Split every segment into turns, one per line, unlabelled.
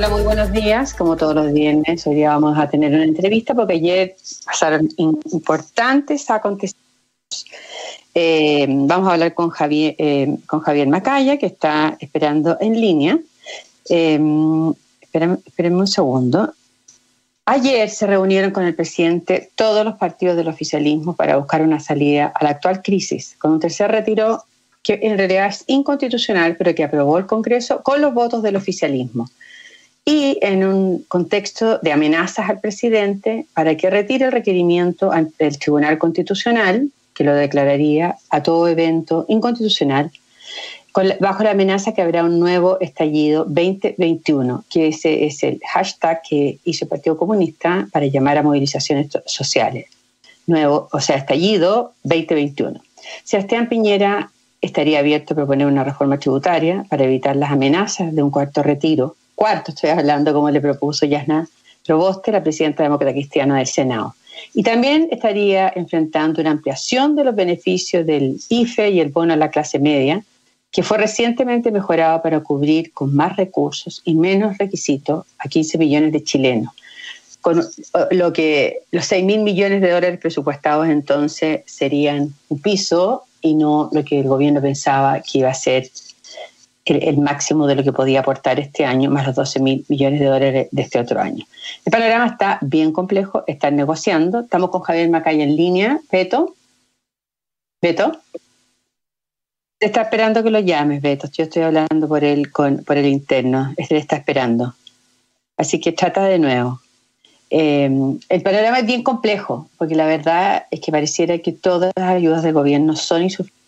Hola, muy buenos días. Como todos los viernes, hoy día vamos a tener una entrevista porque ayer pasaron importantes acontecimientos. Eh, vamos a hablar con Javier, eh, con Javier Macaya, que está esperando en línea. Eh, espérenme, un segundo. Ayer se reunieron con el presidente todos los partidos del oficialismo para buscar una salida a la actual crisis, con un tercer retiro que en realidad es inconstitucional, pero que aprobó el Congreso con los votos del oficialismo y en un contexto de amenazas al presidente para que retire el requerimiento ante el Tribunal Constitucional, que lo declararía a todo evento inconstitucional, bajo la amenaza que habrá un nuevo estallido 2021, que ese es el hashtag que hizo el Partido Comunista para llamar a movilizaciones sociales. Nuevo, o sea, estallido 2021. Sebastián Piñera estaría abierto a proponer una reforma tributaria para evitar las amenazas de un cuarto retiro cuarto, estoy hablando como le propuso Yasna Proboste, la presidenta demócrata cristiana del Senado. Y también estaría enfrentando una ampliación de los beneficios del IFE y el bono a la clase media, que fue recientemente mejorado para cubrir con más recursos y menos requisitos a 15 millones de chilenos. Con lo que los 6 mil millones de dólares presupuestados entonces serían un piso y no lo que el gobierno pensaba que iba a ser el, máximo de lo que podía aportar este año, más los 12 mil millones de dólares de este otro año. El panorama está bien complejo, están negociando. Estamos con Javier Macaya en línea. Beto. Beto. Está esperando que lo llames, Beto. Yo estoy hablando por el, con, por el interno. Le está esperando. Así que trata de nuevo. Eh, el panorama es bien complejo, porque la verdad es que pareciera que todas las ayudas del gobierno son insuficientes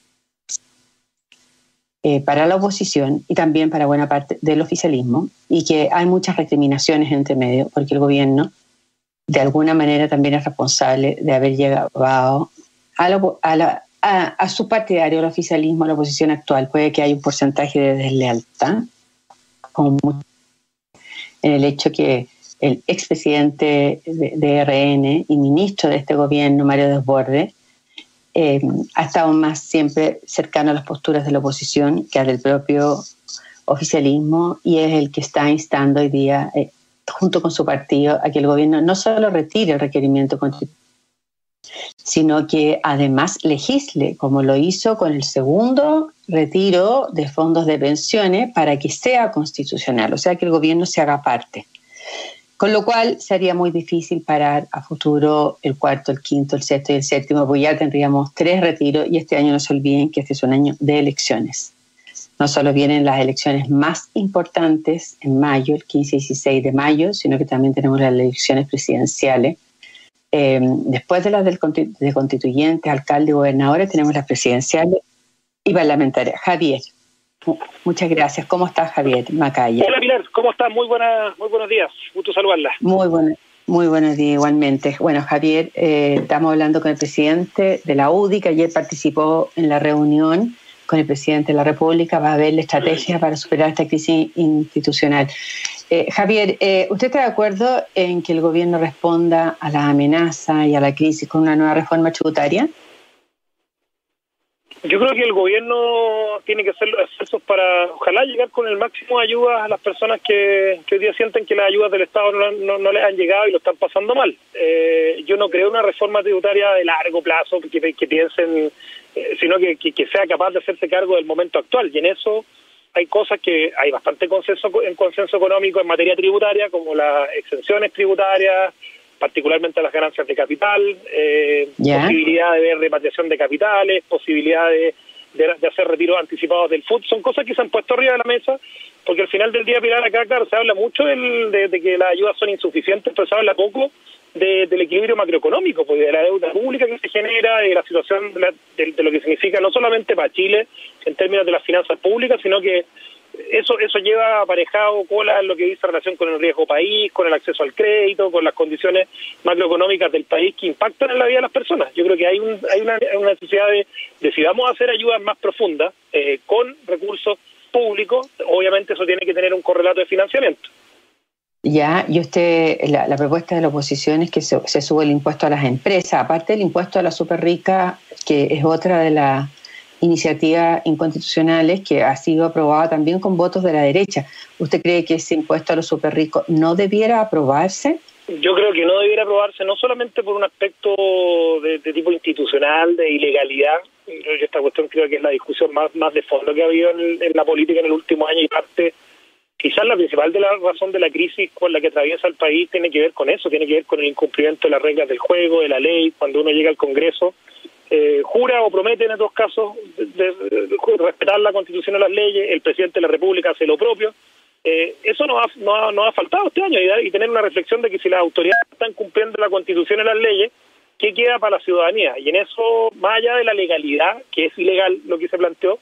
eh, para la oposición y también para buena parte del oficialismo y que hay muchas recriminaciones entre medio porque el gobierno de alguna manera también es responsable de haber llegado a, a, su partidario, al oficialismo, a la oposición actual. Puede que haya un porcentaje de deslealtad en el hecho que el expresidente de, de RN y ministro de este gobierno, Mario Desbordes, eh, ha estado más siempre cercano a las posturas de la oposición que a del propio oficialismo y es el que está instando hoy día, eh, junto con su partido, a que el gobierno no solo retire el requerimiento constitucional, sino que además legisle, como lo hizo con el segundo retiro de fondos de pensiones, para que sea constitucional, o sea, que el gobierno se haga parte. Con lo cual sería muy difícil parar a futuro el cuarto, el quinto, el sexto y el séptimo, porque ya tendríamos tres retiros y este año no se olviden que este es un año de elecciones. No solo vienen las elecciones más importantes en mayo, el 15 y 16 de mayo, sino que también tenemos las elecciones presidenciales. Eh, después de las del de constituyentes, alcalde y gobernadores, tenemos las presidenciales y parlamentarias. Javier. Muchas gracias. ¿Cómo estás, Javier Macaya?
Hola, Pilar. ¿Cómo estás? Muy, buena, muy buenos días. Gusto saludarla.
Muy, bueno, muy buenos días, igualmente. Bueno, Javier, eh, estamos hablando con el presidente de la UDI, que ayer participó en la reunión con el presidente de la República. Va a ver la estrategia para superar esta crisis institucional. Eh, Javier, eh, ¿usted está de acuerdo en que el gobierno responda a la amenaza y a la crisis con una nueva reforma tributaria?
Yo creo que el gobierno tiene que hacer los esfuerzos para, ojalá, llegar con el máximo de ayudas a las personas que, hoy día sienten que las ayudas del Estado no, no, les han llegado y lo están pasando mal. Eh, yo no creo una reforma tributaria de largo plazo que, que piensen, eh, sino que, que, sea capaz de hacerse cargo del momento actual. Y en eso hay cosas que hay bastante consenso en consenso económico en materia tributaria, como las exenciones tributarias, particularmente las ganancias de capital, eh, posibilidad de ver repatriación de capitales, posibilidad de, hacer retiros anticipados del FUT, son cosas que se han puesto arriba de la mesa, porque al final del día, Pilar, acá, claro, se habla mucho de, que las ayudas son insuficientes, pero se habla poco del equilibrio macroeconómico, pues de la deuda pública que se genera, de la situación de, lo que significa no solamente para Chile en términos de las finanzas públicas, sino que eso eso lleva aparejado cola en lo que dice relación con el riesgo país, con el acceso al crédito, con las condiciones macroeconómicas del país que impactan en la vida de las personas. Yo creo que hay, un, hay una, necesidad de, de, si vamos a hacer ayudas más profundas eh, con recursos públicos, obviamente eso tiene que tener un correlato de financiamiento.
Ya, y usted, la, propuesta de la oposición es que se, sube el impuesto a las empresas, aparte del impuesto a la super rica, que es otra de las iniciativas inconstitucionales que ha sido aprobada también con votos de la derecha. ¿Usted cree que ese impuesto a los super ricos no debiera aprobarse?
Yo creo que no debiera aprobarse no solamente por un aspecto de, tipo institucional, de ilegalidad, esta cuestión creo que es la discusión más, más de fondo que ha habido en, la política en el último año y parte, quizás la principal de la razón de la crisis con la que atraviesa el país tiene que ver con eso, tiene que ver con el incumplimiento de las reglas del juego, de la ley, cuando uno llega al Congreso, eh, jura o promete en otros casos respetar la constitución y las leyes, el presidente de la República hace lo propio, eh, eso nos ha, no, no ha faltado este año y, tener una reflexión de que si las autoridades están cumpliendo la constitución y las leyes, ¿qué queda para la ciudadanía? Y en eso, más allá de la legalidad, que es ilegal lo que se planteó,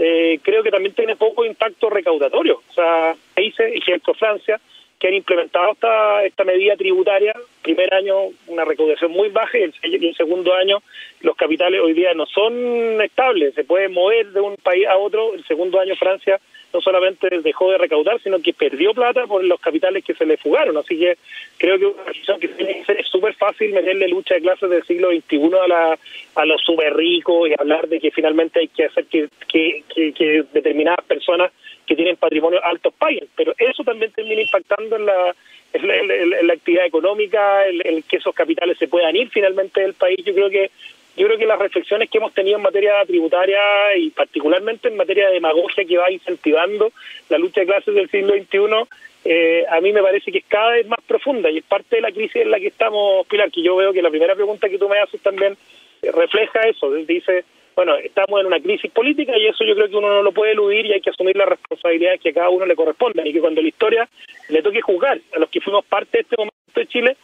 eh, creo que también tiene poco impacto recaudatorio. O sea, países, ejemplo Francia, que han implementado esta, esta medida tributaria, primer año una recaudación muy baja y el, segundo año los capitales hoy día no son estables, se pueden mover de un país a otro, el segundo año Francia no solamente dejó de recaudar, sino que perdió plata por los capitales que se le fugaron. Así que creo que una decisión que tiene que ser es súper fácil meterle lucha de clases del siglo XXI a, la, a los súper ricos y hablar de que finalmente hay que hacer que, que, determinadas personas que tienen patrimonio altos paguen. Pero eso también termina impactando en la, en la, actividad económica, en que esos capitales se puedan ir finalmente del país. Yo creo que yo creo que las reflexiones que hemos tenido en materia tributaria y particularmente en materia de demagogia que va incentivando la lucha de clases del siglo XXI, eh, a mí me parece que es cada vez más profunda y es parte de la crisis en la que estamos, Pilar, que yo veo que la primera pregunta que tú me haces también refleja eso, dice, bueno, estamos en una crisis política y eso yo creo que uno no lo puede eludir y hay que asumir las responsabilidades que a cada uno le corresponden y que cuando la historia le toque juzgar a los que fuimos parte de este momento de Chile,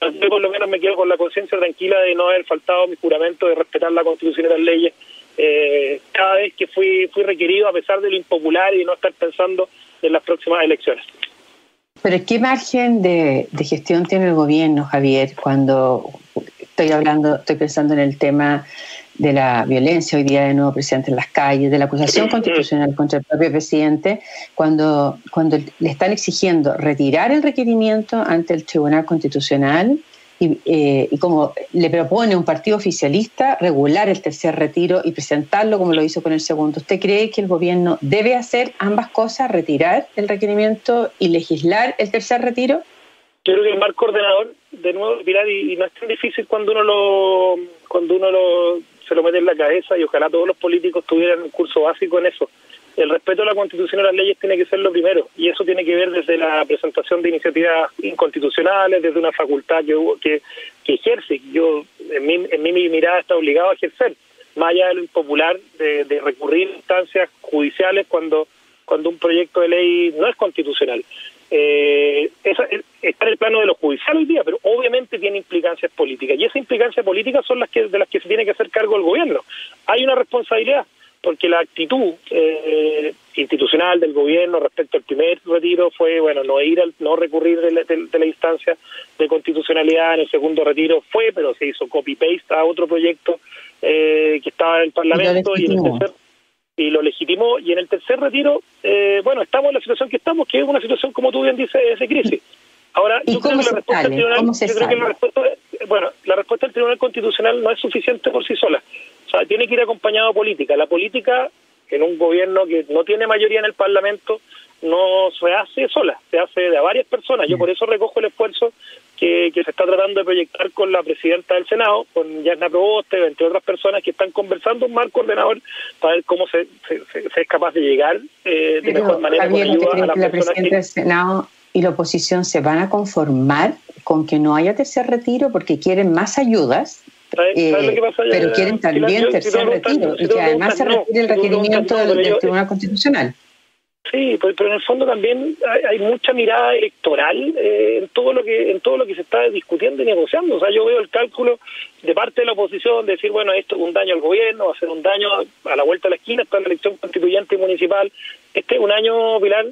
yo por lo menos me quedo con la conciencia tranquila de no haber faltado mi juramento de respetar la Constitución y las leyes eh, cada vez que fui, fui requerido, a pesar de lo impopular y no estar pensando en las próximas elecciones.
Pero ¿qué margen de, de gestión tiene el gobierno, Javier, cuando estoy hablando, estoy pensando en el tema de la violencia hoy día de nuevo presidente en las calles, de la acusación constitucional contra el propio presidente, cuando, cuando le están exigiendo retirar el requerimiento ante el Tribunal Constitucional y, eh, y, como le propone un partido oficialista regular el tercer retiro y presentarlo como lo hizo con el segundo. ¿Usted cree que el gobierno debe hacer ambas cosas, retirar el requerimiento y legislar el tercer retiro?
Yo creo que el marco ordenador, de nuevo, Pilar, y, y no es tan difícil cuando uno lo cuando uno lo se lo mete en la cabeza y ojalá todos los políticos tuvieran un curso básico en eso. El respeto a la Constitución y a las leyes tiene que ser lo primero y eso tiene que ver desde la presentación de iniciativas inconstitucionales, desde una facultad que, que, que ejerce. Yo, en mi, en mi mirada, está obligado a ejercer, más allá de lo impopular de, de recurrir a instancias judiciales cuando, cuando un proyecto de ley no es constitucional eh, esa, está en el plano de lo judicial hoy día, pero obviamente tiene implicancias políticas. Y esas implicancias políticas son las que de las que se tiene que hacer cargo el gobierno. Hay una responsabilidad, porque la actitud eh, institucional del gobierno respecto al primer retiro fue, bueno, no ir al, no recurrir de la, instancia de constitucionalidad, en el segundo retiro fue, pero se hizo copy-paste a otro proyecto eh, que estaba en el Parlamento y en el tercer y lo legitimó. Y en el tercer retiro, eh, bueno, estamos en la situación que estamos, que es una situación, como tú bien dices, de crisis. Ahora, yo creo que la respuesta del tribunal, yo creo que la respuesta, bueno, la respuesta del Tribunal Constitucional no es suficiente por sí sola. O sea, tiene que ir acompañado de política. La política, en un gobierno que no tiene mayoría en el Parlamento, no se hace sola, se hace de a varias personas. Yo mm. por eso recojo el esfuerzo que, se está tratando de proyectar con la presidenta del Senado, con Yasna Proboste, entre otras personas que están conversando un marco ordenador para ver cómo se, es capaz de llegar eh, de mejor manera con ayuda a
la presidenta del Senado y la oposición se van a conformar con que no haya tercer retiro porque quieren más ayudas eh, pero quieren también tercer retiro y que además se retire el requerimiento del Tribunal Constitucional.
Sí, pero, en el fondo también hay, mucha mirada electoral eh, en todo lo que en todo lo que se está discutiendo y negociando. O sea, yo veo el cálculo de parte de la oposición de decir, bueno, esto es un daño al gobierno, va a ser un daño a la vuelta de la esquina, está la elección constituyente y municipal. Este es un año, Pilar,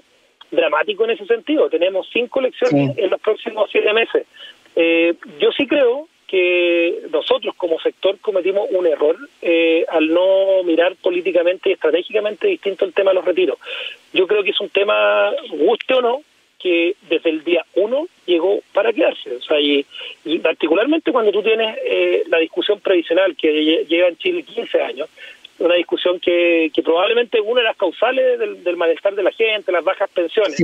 dramático en ese sentido. Tenemos cinco elecciones en los próximos siete meses. Eh, yo sí creo que nosotros como sector cometimos un error eh, al no mirar políticamente y estratégicamente distinto el tema de los retiros. Yo creo que es un tema, guste o no, que desde el día uno llegó para quedarse. O sea, y, particularmente cuando tú tienes eh, la discusión previsional que lleva en Chile 15 años, una discusión que, que probablemente es una de las causales del, malestar de la gente, las bajas pensiones.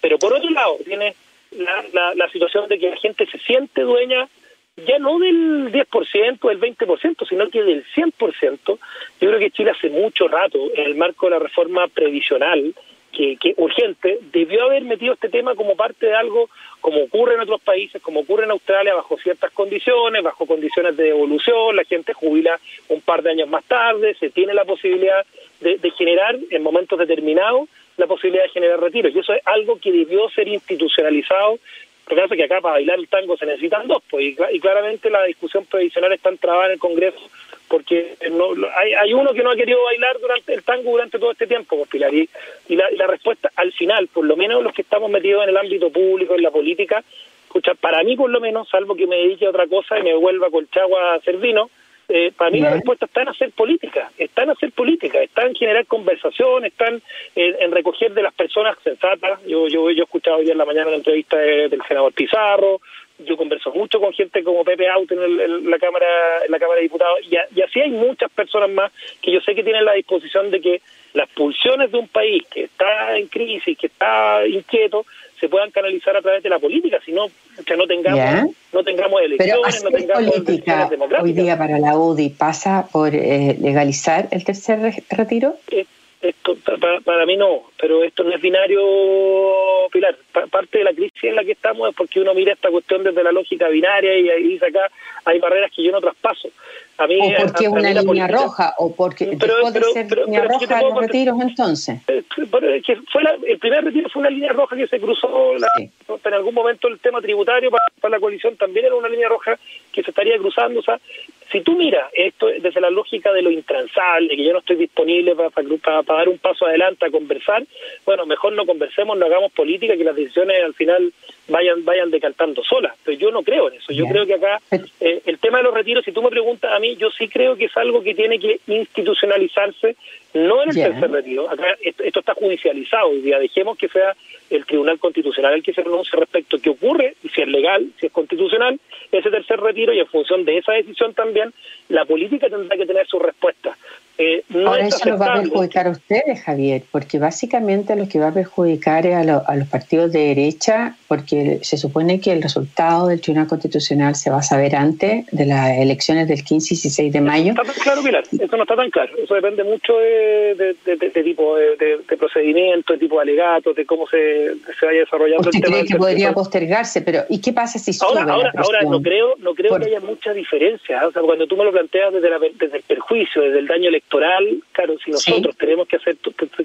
Pero por otro lado, tiene la, la, situación de que la gente se siente dueña ya no del 10%, del 20%, sino que del 100%. Yo creo que Chile hace mucho rato, en el marco de la reforma previsional, que, que, urgente, debió haber metido este tema como parte de algo como ocurre en otros países, como ocurre en Australia, bajo ciertas condiciones, bajo condiciones de evolución, la gente jubila un par de años más tarde, se tiene la posibilidad de, generar en momentos determinados la posibilidad de generar retiros. Y eso es algo que debió ser institucionalizado lo que pasa es que acá para bailar el tango se necesitan dos, pues, y, claramente la discusión previsional está entrada en el Congreso porque no, hay, hay, uno que no ha querido bailar durante el tango durante todo este tiempo, pues, Pilar, y, la, la, respuesta al final, por lo menos los que estamos metidos en el ámbito público, en la política, escucha, para mí por lo menos, salvo que me dedique a otra cosa y me vuelva Colchagua a hacer vino, eh, para mí la respuesta está en hacer política, está en hacer política, está en generar conversación, están en, recoger de las personas sensatas. Yo, yo, yo he escuchado hoy en la mañana la entrevista del senador Pizarro, yo converso mucho con gente como Pepe Auto en, la cámara en la cámara de diputados y, y, así hay muchas personas más que yo sé que tienen la disposición de que las pulsiones de un país que está en crisis que está inquieto se puedan canalizar a través de la política, si no, que no tengamos, no tengamos elecciones, no tengamos
política. hoy día para la UDI pasa por eh, legalizar el tercer retiro.
Eh, esto para, mí no, pero esto no es binario, Pilar. parte de la crisis en la que estamos es porque uno mira esta cuestión desde la lógica binaria y ahí dice acá hay barreras que yo no traspaso.
A mí, o porque es una línea roja, o porque pero, puede ser línea roja los retiros entonces.
Eh, fue el primer retiro fue una línea roja que se cruzó en algún momento el tema tributario para, la coalición también era una línea roja que se estaría cruzando. O sea, si tú miras esto desde la lógica de lo intransable, que yo no estoy disponible para, para, dar un paso adelante a conversar, bueno, mejor no conversemos, no hagamos política, que las decisiones al final vayan vayan decantando solas. Pero yo no creo en eso. Yo creo que acá eh, el tema de los retiros, si tú me preguntas a mí, yo sí creo que es algo que tiene que institucionalizarse, no en el tercer retiro. Acá esto, está judicializado hoy día. Dejemos que sea el Tribunal Constitucional el que se pronuncie respecto a qué ocurre, si es legal, si es constitucional, ese tercer retiro y en función de esa decisión también la política tendrá que tener su respuesta.
Eh, Ahora eso lo va a perjudicar a ustedes, Javier, porque básicamente lo que va a perjudicar es a, a, los partidos de derecha, porque se supone que el resultado del Tribunal Constitucional se va a saber antes de las elecciones del 15 y 16 de mayo.
No está tan claro, Pilar, eso no está tan claro. Eso depende mucho de, tipo de, procedimiento, de tipo de alegatos, de cómo se, se vaya desarrollando
¿Usted el tema. cree que podría postergarse, pero ¿y qué pasa si
ahora, ahora, ahora no creo, no creo que haya mucha diferencia. O sea, cuando tú me lo planteas desde, desde el perjuicio, desde el daño electoral, electoral, claro, si nosotros tenemos que hacer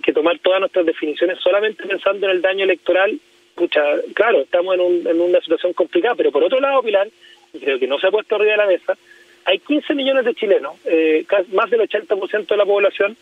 que tomar todas nuestras definiciones solamente pensando en el daño electoral, pucha, claro, estamos en, un, en una situación complicada, pero por otro lado, Pilar, y creo que no se ha puesto arriba de la mesa, hay 15 millones de chilenos, eh, más del 80% de la población,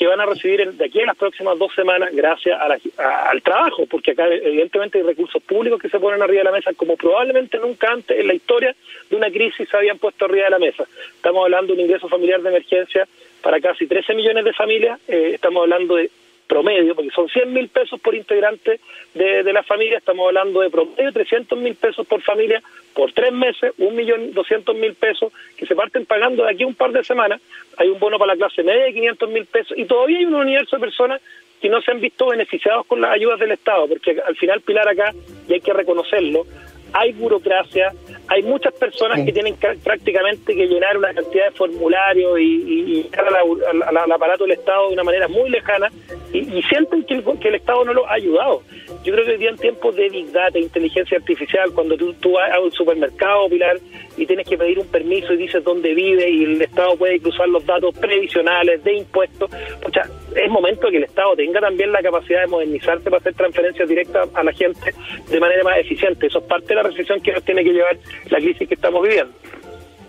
que van a recibir de aquí a las próximas dos semanas gracias al trabajo, porque acá evidentemente hay recursos públicos que se ponen arriba de la mesa como probablemente nunca antes en la historia de una crisis se habían puesto arriba de la mesa. Estamos hablando de un ingreso familiar de emergencia para casi 13 millones de familias, eh, estamos hablando de promedio, porque son 100 mil pesos por integrante de, de la familia, estamos hablando de promedio 300 mil pesos por familia por tres meses, un millón doscientos mil pesos que se parten pagando de aquí a un par de semanas. Hay un bono para la clase media de 500 mil pesos y todavía hay un universo de personas que no se han visto beneficiados con las ayudas del Estado, porque al final, Pilar, acá, y hay que reconocerlo, hay burocracia, hay muchas personas que tienen prácticamente que llenar una cantidad de formularios y, y, al, aparato del Estado de una manera muy lejana y, sienten que el, Estado no los ha ayudado. Yo creo que hoy día en tiempos de Big Data, inteligencia artificial, cuando tú, tú vas a un supermercado, Pilar, y tienes que pedir un permiso y dices dónde vive y el Estado puede cruzar los datos previsionales de impuestos, o sea, es momento que el Estado tenga también la capacidad de modernizarse para hacer transferencias directas a la gente de manera más eficiente. Eso es parte de la reflexión que nos tiene que llevar la crisis que estamos viviendo.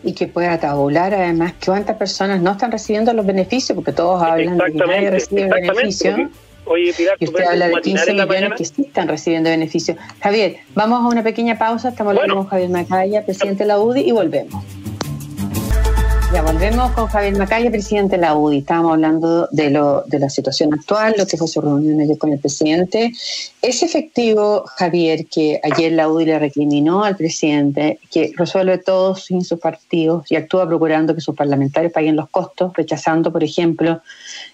Y que pueda tabular además cuántas personas no están recibiendo los beneficios, porque todos hablan de que nadie recibe beneficios. Oye, Pilar, y usted habla de 15 millones que sí están recibiendo beneficios. Javier, vamos a una pequeña pausa. Estamos hablando con Javier Macaya, presidente de la UDI, y volvemos. Ya volvemos con Javier Macaya, presidente de la UDI. Estábamos hablando de, lo, de la situación actual, lo que fue su reunión ayer con el presidente. ¿Es efectivo, Javier, que ayer la UDI le recriminó al presidente que resuelve todo sin sus partidos y actúa procurando que sus parlamentarios paguen los costos, rechazando, por ejemplo,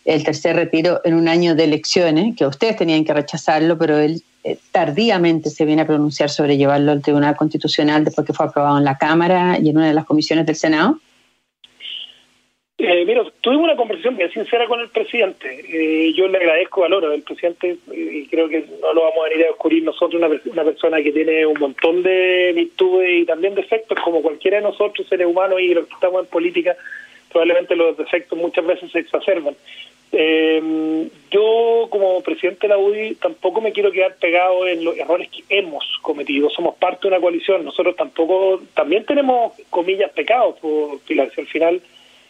el tercer retiro en un año de elecciones, que ustedes tenían que rechazarlo, pero él eh, tardíamente se viene a pronunciar sobre llevarlo al Tribunal Constitucional después que fue aprobado en la Cámara y en una de las comisiones del Senado?
Eh, mira, tuvimos una conversación bien sincera con el presidente. Eh, yo le agradezco valor del presidente y creo que no lo vamos a venir a descubrir nosotros, una, persona que tiene un montón de virtudes y también defectos, como cualquiera de nosotros, seres humanos y los que estamos en política, probablemente los defectos muchas veces se exacerban. Eh, yo, como presidente de la UDI, tampoco me quiero quedar pegado en los errores que hemos cometido. Somos parte de una coalición. Nosotros tampoco, también tenemos, comillas, pecados, por Pilar. Si al final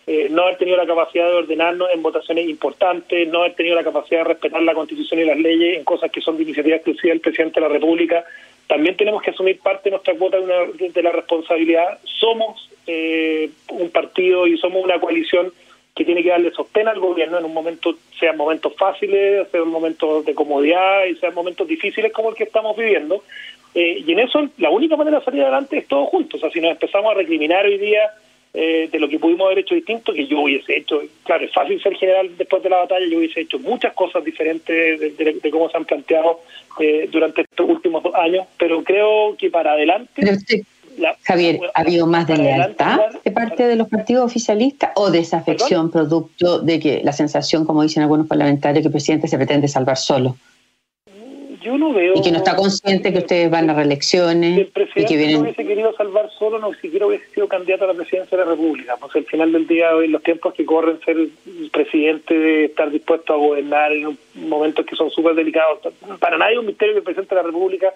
eh, no haber tenido la capacidad de ordenarnos en votaciones importantes, no haber tenido la capacidad de respetar la Constitución y las leyes en cosas que son de iniciativa exclusiva del presidente de la República, también tenemos que asumir parte de nuestra cuota de, la responsabilidad. Somos eh, un partido y somos una coalición que tiene que darle sostén al gobierno en un momento, sean momentos fáciles, sean momentos de comodidad y sean momentos difíciles como el que estamos viviendo. Eh, y en eso la única manera de salir adelante es todos juntos. O sea, si nos empezamos a recriminar hoy día eh, de lo que pudimos haber hecho distinto, que yo hubiese hecho. Claro, es fácil ser general después de la batalla, yo hubiese hecho muchas cosas diferentes de, cómo se han planteado eh, durante estos últimos dos años, pero creo que para adelante...
Javier, ¿ha habido más de lealtad de parte de los partidos oficialistas o desafección producto de que la sensación, como dicen algunos parlamentarios, que el presidente se pretende salvar solo?
Yo no veo...
Y que no está consciente que ustedes van a reelecciones.
el presidente y que vienen... no hubiese querido salvar solo, no siquiera hubiese sido candidato a la presidencia de la República. Pues al final del día, en los tiempos que corren, ser presidente, de estar dispuesto a gobernar en momentos que son súper delicados. Para nadie es un misterio que el presidente de la República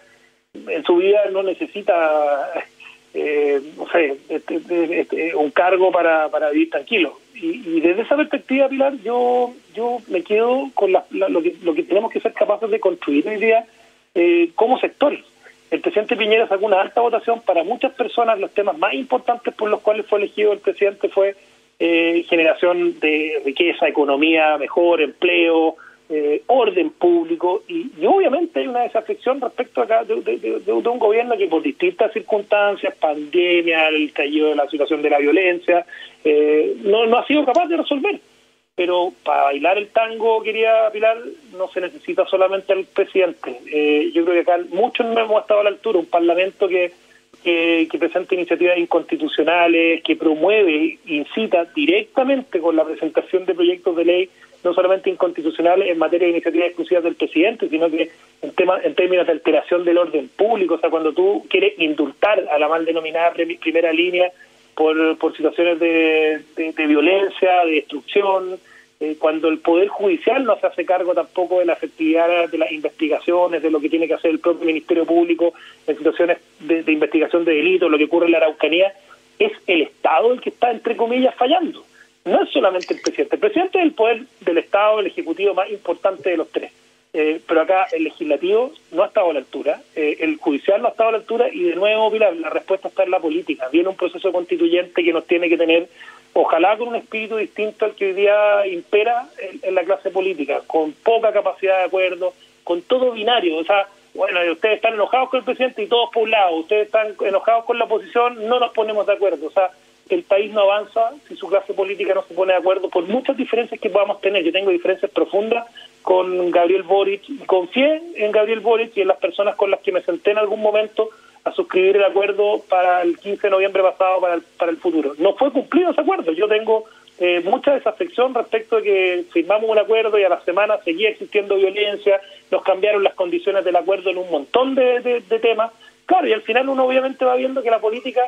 en su vida no necesita eh, no sé, este, este, este, un cargo para, para vivir tranquilo. Y, desde esa perspectiva, Pilar, yo yo me quedo con lo, que, lo que tenemos que ser capaces de construir hoy día eh, como sectores. El presidente Piñera sacó una alta votación para muchas personas. Los temas más importantes por los cuales fue elegido el presidente fue eh, generación de riqueza, economía mejor, empleo, eh, orden público y, obviamente hay una desafección respecto acá de, un gobierno que por distintas circunstancias, pandemia, el estallido de la situación de la violencia, eh, no, no ha sido capaz de resolver. Pero para bailar el tango, quería Pilar, no se necesita solamente el presidente. Eh, yo creo que acá muchos no hemos estado a la altura, un parlamento que que, presenta iniciativas inconstitucionales, que promueve, incita directamente con la presentación de proyectos de ley, no solamente inconstitucionales en materia de iniciativas exclusivas del presidente, sino que en, tema, en términos de alteración del orden público, o sea, cuando tú quieres indultar a la mal denominada primera línea por, por situaciones de, de violencia, de destrucción, eh, cuando el Poder Judicial no se hace cargo tampoco de la efectividad de las investigaciones, de lo que tiene que hacer el propio Ministerio Público en situaciones de, investigación de delitos, lo que ocurre en la Araucanía, es el Estado el que está, entre comillas, fallando. No es solamente el presidente. El presidente es el poder del Estado, el ejecutivo más importante de los tres. Eh, pero acá el legislativo no ha estado a la altura, eh, el judicial no ha estado a la altura y de nuevo, Pilar, la respuesta está en la política. Viene un proceso constituyente que nos tiene que tener ojalá con un espíritu distinto al que hoy día impera en, la clase política, con poca capacidad de acuerdo, con todo binario. O sea, bueno, ustedes están enojados con el presidente y todos por lado, ustedes están enojados con la oposición, no nos ponemos de acuerdo. O sea, el país no avanza si su clase política no se pone de acuerdo por muchas diferencias que podamos tener. Yo tengo diferencias profundas con Gabriel Boric, confié en Gabriel Boric y en las personas con las que me senté en algún momento a suscribir el acuerdo para el 15 de noviembre pasado para el, para el futuro. No fue cumplido ese acuerdo. Yo tengo eh, mucha desafección respecto de que firmamos un acuerdo y a la semana seguía existiendo violencia, nos cambiaron las condiciones del acuerdo en un montón de temas. Claro, y al final uno obviamente va viendo que la política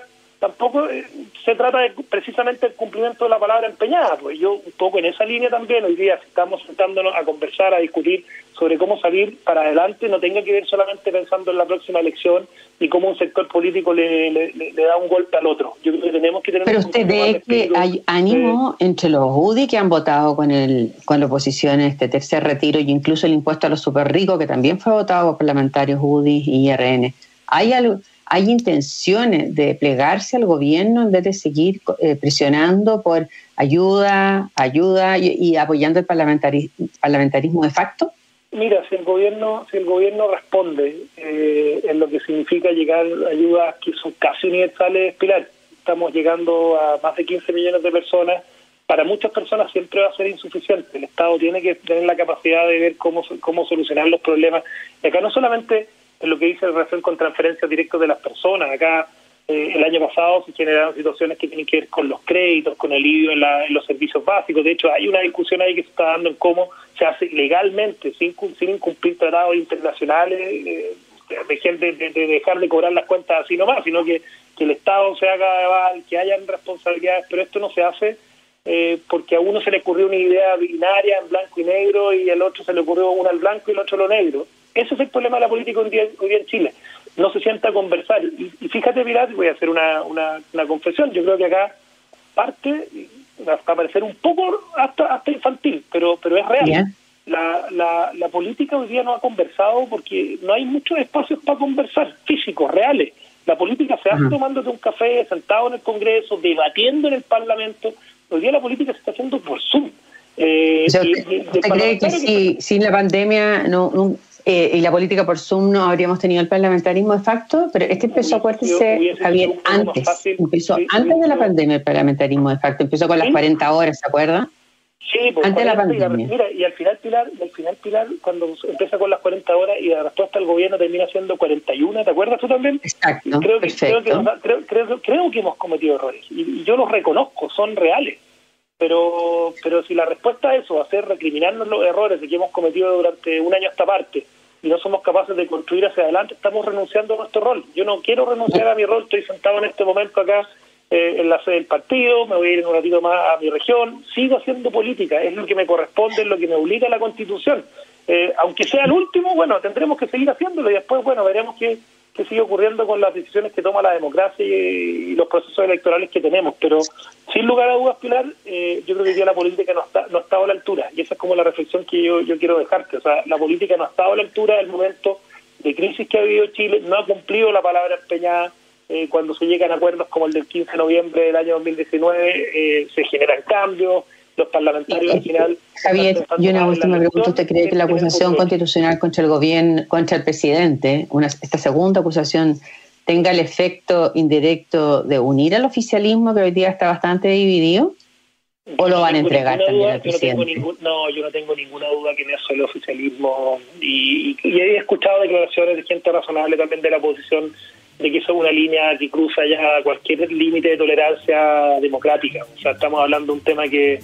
tampoco eh, se trata de precisamente el cumplimiento de la palabra empeñada, pues yo un poco en esa línea también hoy día estamos sentándonos a conversar, a discutir sobre cómo salir para adelante, no tenga que ver solamente pensando en la próxima elección y cómo un sector político le, le, da un golpe al otro. Yo creo que tenemos que tener
Pero usted ve que hay ánimo entre los UDI que han votado con el con la oposición este tercer retiro y incluso el impuesto a los super ricos que también fue votado por parlamentarios UDI y IRN. ¿Hay algo ¿Hay intenciones de plegarse al gobierno en vez de seguir eh, presionando por ayuda, ayuda y, apoyando el parlamentarismo de facto?
Mira, si el gobierno, si el gobierno responde eh, en lo que significa llegar ayudas que son casi universales, Pilar, estamos llegando a más de 15 millones de personas. Para muchas personas siempre va a ser insuficiente. El Estado tiene que tener la capacidad de ver cómo, cómo solucionar los problemas. Acá no solamente en lo que dice el relación con transferencias directas de las personas, acá eh, el año pasado se generaron situaciones que tienen que ver con los créditos, con el alivio en, los servicios básicos. De hecho, hay una discusión ahí que se está dando en cómo se hace legalmente, sin, sin incumplir tratados internacionales, eh, de, de, dejar de cobrar las cuentas así nomás, sino que, que el Estado se haga que hayan responsabilidades, pero esto no se hace eh, porque a uno se le ocurrió una idea binaria en blanco y negro y al otro se le ocurrió una al blanco y el otro lo negro. Ese es el problema de la política hoy día, hoy día en Chile no se sienta a conversar. Y, fíjate, Pilar, voy a hacer una, una, confesión, yo creo que acá parte, va a parecer un poco hasta, hasta infantil, pero, pero es real. La, la, la política hoy día no ha conversado porque no hay muchos espacios para conversar, físicos, reales. La política se hace tomándote un café, sentado en el Congreso, debatiendo en el Parlamento. Hoy día la política se está haciendo por Zoom.
Eh, ¿Usted cree que, si, sin la pandemia no, eh, y la política por Zoom no habríamos tenido el parlamentarismo de facto, pero este empezó, acuérdese, Javier, antes, empezó antes de la pandemia el parlamentarismo de facto, empezó con las 40 horas, ¿se acuerda?
Sí, pues, antes de la pandemia. Mira, y al final Pilar, al final Pilar, cuando empieza con las 40 horas y la respuesta del gobierno termina siendo 41, ¿te acuerdas tú también?
Exacto,
creo que, creo creo, que hemos cometido errores y, yo los reconozco, son reales. Pero, pero si la respuesta a eso va a ser recriminarnos los errores que hemos cometido durante un año a esta parte y no somos capaces de construir hacia adelante, estamos renunciando a nuestro rol. Yo no quiero renunciar a mi rol, estoy sentado en este momento acá eh, en la sede del partido, me voy a ir un ratito más a mi región, sigo haciendo política, es lo que me corresponde, es lo que me obliga la Constitución. Eh, aunque sea el último, bueno, tendremos que seguir haciéndolo y después, bueno, veremos qué, qué sigue ocurriendo con las decisiones que toma la democracia y, los procesos electorales que tenemos. Pero sin lugar a dudas, Pilar, eh, yo creo que día la política no está no ha estado a la altura y esa es como la reflexión que yo, yo quiero dejarte. O sea, la política no ha estado a la altura del momento de crisis que ha vivido Chile, no ha cumplido la palabra empeñada. Eh, cuando se llegan acuerdos como el del 15 de noviembre del año 2019, eh, se generan cambios, los parlamentarios al final.
Javier, y una última pregunta. ¿Usted cree que la acusación constitucional contra el gobierno, contra el presidente, una, esta segunda acusación, tenga el efecto indirecto de unir al oficialismo que hoy día está bastante dividido? ¿O lo van a entregar también al presidente?
no, yo no tengo ninguna duda que no es el oficialismo. Y, y, he escuchado declaraciones de gente razonable también de la oposición de que eso es una línea que cruza ya cualquier límite de tolerancia democrática. O sea, estamos hablando de un tema que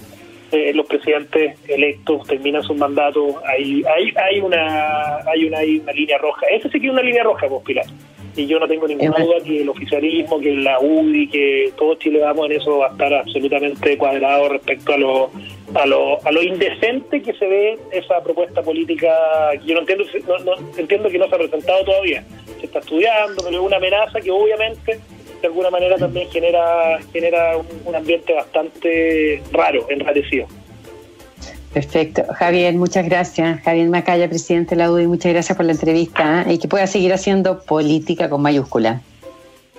eh, los presidentes electos terminan su mandato, hay, hay, hay, una, hay, una, hay una línea roja. Esa sí que es una línea roja, vos, Pilar. Y yo no tengo ninguna duda que el oficialismo, que la UDI, que todos Chile vamos en eso va a estar absolutamente cuadrado respecto a lo, a lo, a lo indecente que se ve esa propuesta política. Yo no entiendo, no, no, entiendo que no se ha presentado todavía. Se está estudiando, pero es una amenaza que obviamente de alguna manera también genera, genera un, ambiente bastante raro, enrarecido.
Perfecto. Javier, muchas gracias. Javier Macaya, presidente de la UDI, muchas gracias por la entrevista ¿eh? y que pueda seguir haciendo política con mayúscula.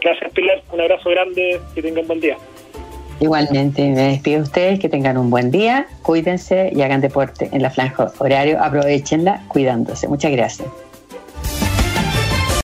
Gracias, Pilar. Un abrazo grande. Que tengan buen día.
Igualmente, me despido de ustedes. Que tengan un buen día. Cuídense y hagan deporte en la franja horario. Aprovechenla cuidándose. Muchas gracias.